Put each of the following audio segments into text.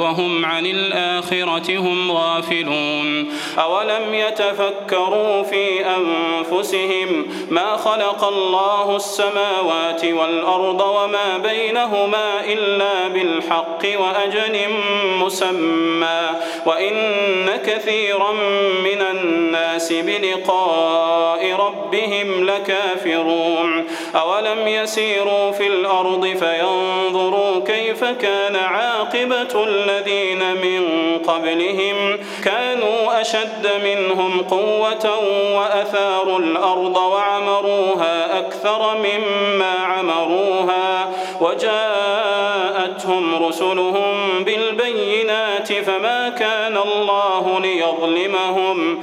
وهم عن الآخرة هم غافلون. أولم يتفكروا في أنفسهم ما خلق الله السماوات والأرض وما بينهما إلا بالحق وأجل مسمى. وإن كثيرا من الناس بلقاء ربهم لكافرون. أولم يسيروا في الأرض فينظروا كيف كان عاقبة الذين من قبلهم كانوا أشد منهم قوة وأثاروا الأرض وعمروها أكثر مما عمروها وجاءتهم رسلهم بالبينات فما كان الله ليظلمهم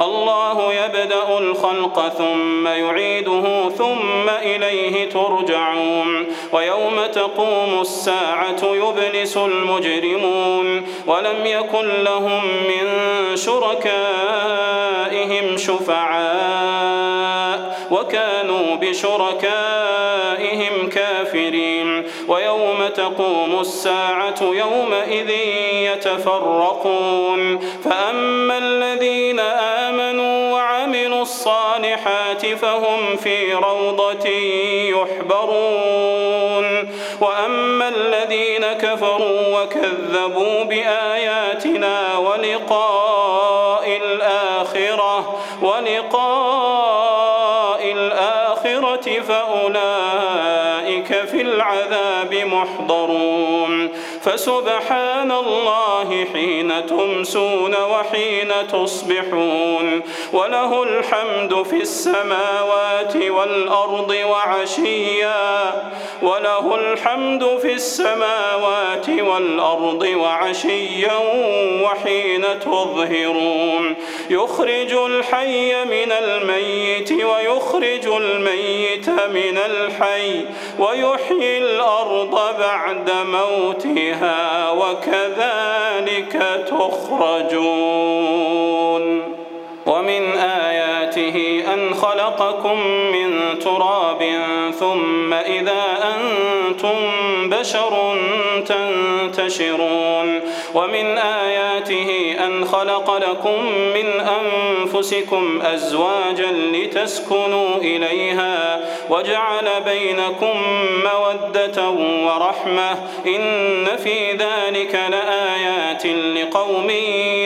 الله يبدأ الخلق ثم يعيده ثم إليه ترجعون. ويوم تقوم الساعة يبلس المجرمون. ولم يكن لهم من شركائهم شفعاء. وكانوا بشركائهم كافرين. ويوم تقوم الساعة يومئذ يتفرقون. فأما الذين الصالحات فهم في روضة يحبرون. وأما الذين كفروا وكذبوا بآياتنا ولقاء الآخرة ولقاء محضرون فسبحان الله حين تمسون وحين تصبحون. وله الحمد في السماوات والأرض وعشيا. وله الحمد في السماوات والأرض وعشيا وحين تظهرون. يخرج الحي من الميت ويخرج الميت من الحي ويحيي الأرض بعد موتها وكذلك تخرجون. ومن آياته أن خلقكم من تراب ثم إذا أنتم بشر تنتشرون. ومن آياته أن خلق لكم من أنفسكم أزواجا لتسكنوا إليها وجعل بينكم مودة ورحمة. إن في ذلك لآيات لقوم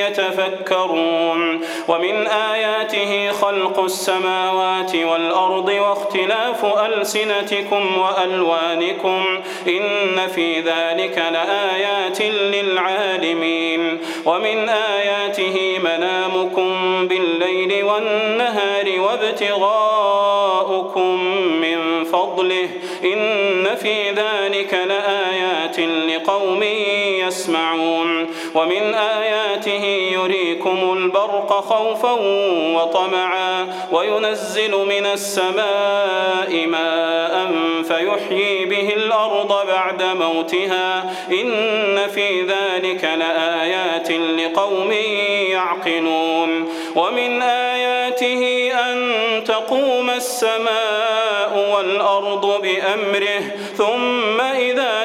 يتفكرون. ومن آياته خلق السماوات والأرض واختلاف ألسنتكم وألوانكم إن في ذلك لآيات للعالمين ومن آياته منامكم بالليل والنهار وابتغاؤكم من فضله إن في ذلك لآيات لقوم يسمعون ومن آياته يريكم البرق خوفا وطمعا وينزل من السماء ماء فيحيي به الأرض بعد موتها إن في ذلك لآيات لقوم يعقلون ومن آياته أن تقوم السماء والأرض بأمره ثم إذا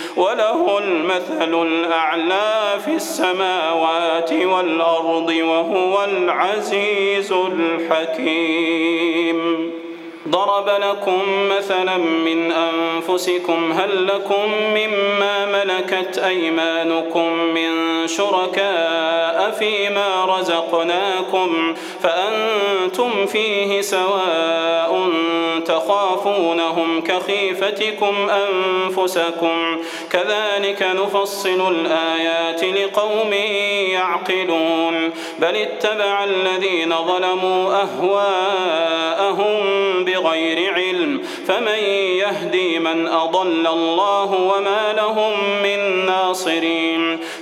وله المثل الأعلى في السماوات والأرض وهو العزيز الحكيم. ضرب لكم مثلا من أنفسكم هل لكم مما ملكت أيمانكم من شركاء فيما رزقناكم فأنتم فيه سواء تخافونهم كخيفتكم أنفسكم كذلك نفصل الآيات لقوم يعقلون بل اتبع الذين ظلموا أهواءهم بغير علم فمن يهدي من أضل الله وما لهم من ناصرين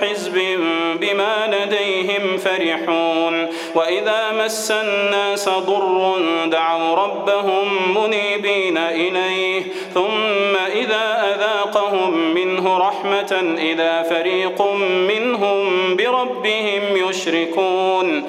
حزب بما لديهم فرحون. وإذا مس الناس ضر دعوا ربهم منيبين إليه. ثم إذا أذاقهم منه رحمة إذا فريق منهم بربهم يشركون.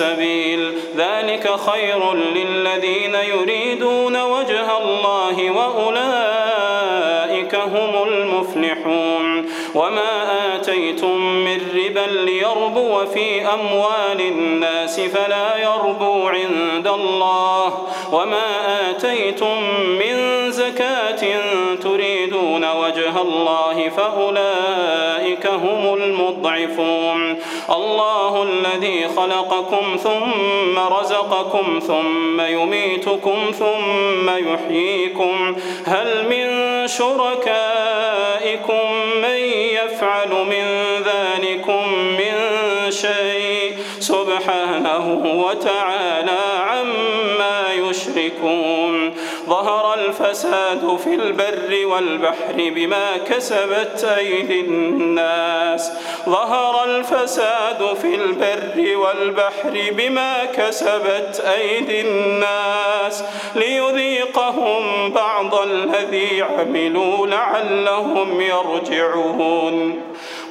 السبيل. ذلك خير للذين يريدون وجه الله وأولئك هم المفلحون. وما آتيتم من ربا ليربو في أموال الناس فلا يربو عند الله. وما آتيتم من زكاة وجه الله فأولئك هم المضعفون. الله الذي خلقكم ثم رزقكم ثم يميتكم ثم يحييكم. هل من شركائكم من يفعل من ذلكم من شيء؟ سبحانه وتعالى عما يشركون. ظهر الفساد في البر والبحر بما كسبت أيدي الناس. ظهر الفساد في البر والبحر بما كسبت أيدي الناس. ليذيقهم بعض الذي عملوا لعلهم يرجعون.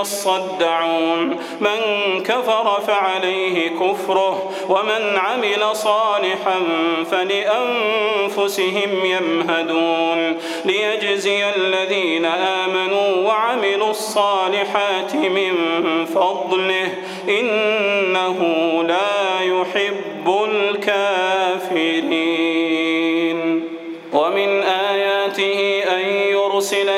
يصدعون. من كفر فعليه كفره ومن عمل صالحا فلأنفسهم يمهدون. ليجزي الذين آمنوا وعملوا الصالحات من فضله إنه لا يحب الكافرين. ومن آياته أن ليرسل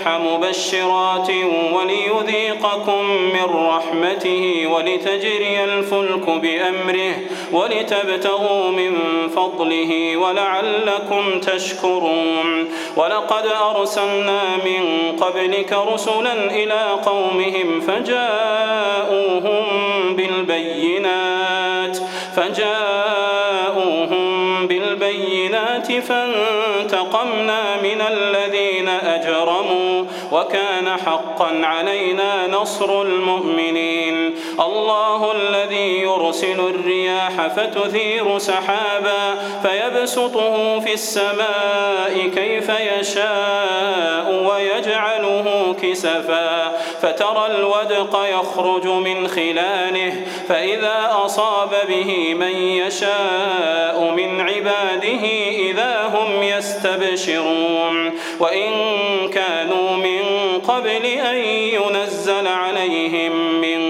الرياح مبشرات وليذيقكم من رحمته ولتجري الفلك بأمره ولتبتغوا من فضله ولعلكم تشكرون. ولقد أرسلنا من قبلك رسلا إلى قومهم فجاءوهم بالبينات فجاءوهم فانتقمنا من الذين أجرموا وكان حقا علينا نصر المؤمنين. الله الذي يرسل الرياح فتثير سحابا فيبسطه في السماء كيف يشاء ويجعله كسفا فترى الودق يخرج من خلاله فإذا أصاب به من يشاء من عباده إذا هم يستبشرون. وإن كانوا من قبل أن ينزل عليهم من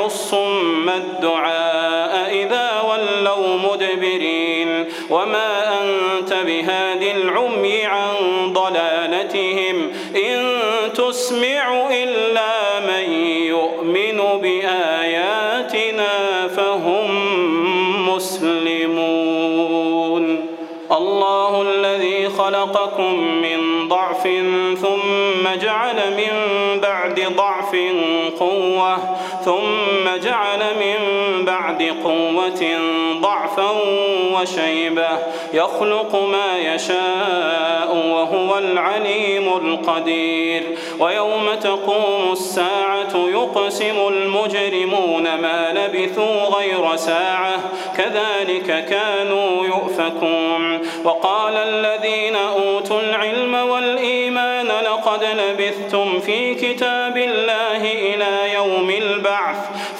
الصم الدعاء إذا ولوا مدبرين. وما أنت بهادي العمي عن ضلالتهم. إن تسمع إلا من يؤمن بآياتنا فهم مسلمون. الله الذي خلقكم من ضعف ثم جعل من بعد ضعف قوة ثم جعل من بعد قوة ضعفا وشيبة يخلق ما يشاء وهو العليم القدير. ويوم تقوم الساعة يقسم المجرمون ما لبثوا غير ساعة كذلك كانوا يؤفكون. وقال الذين أوتوا العلم والإيمان لقد لبثتم في كتاب الله إلى يوم البعث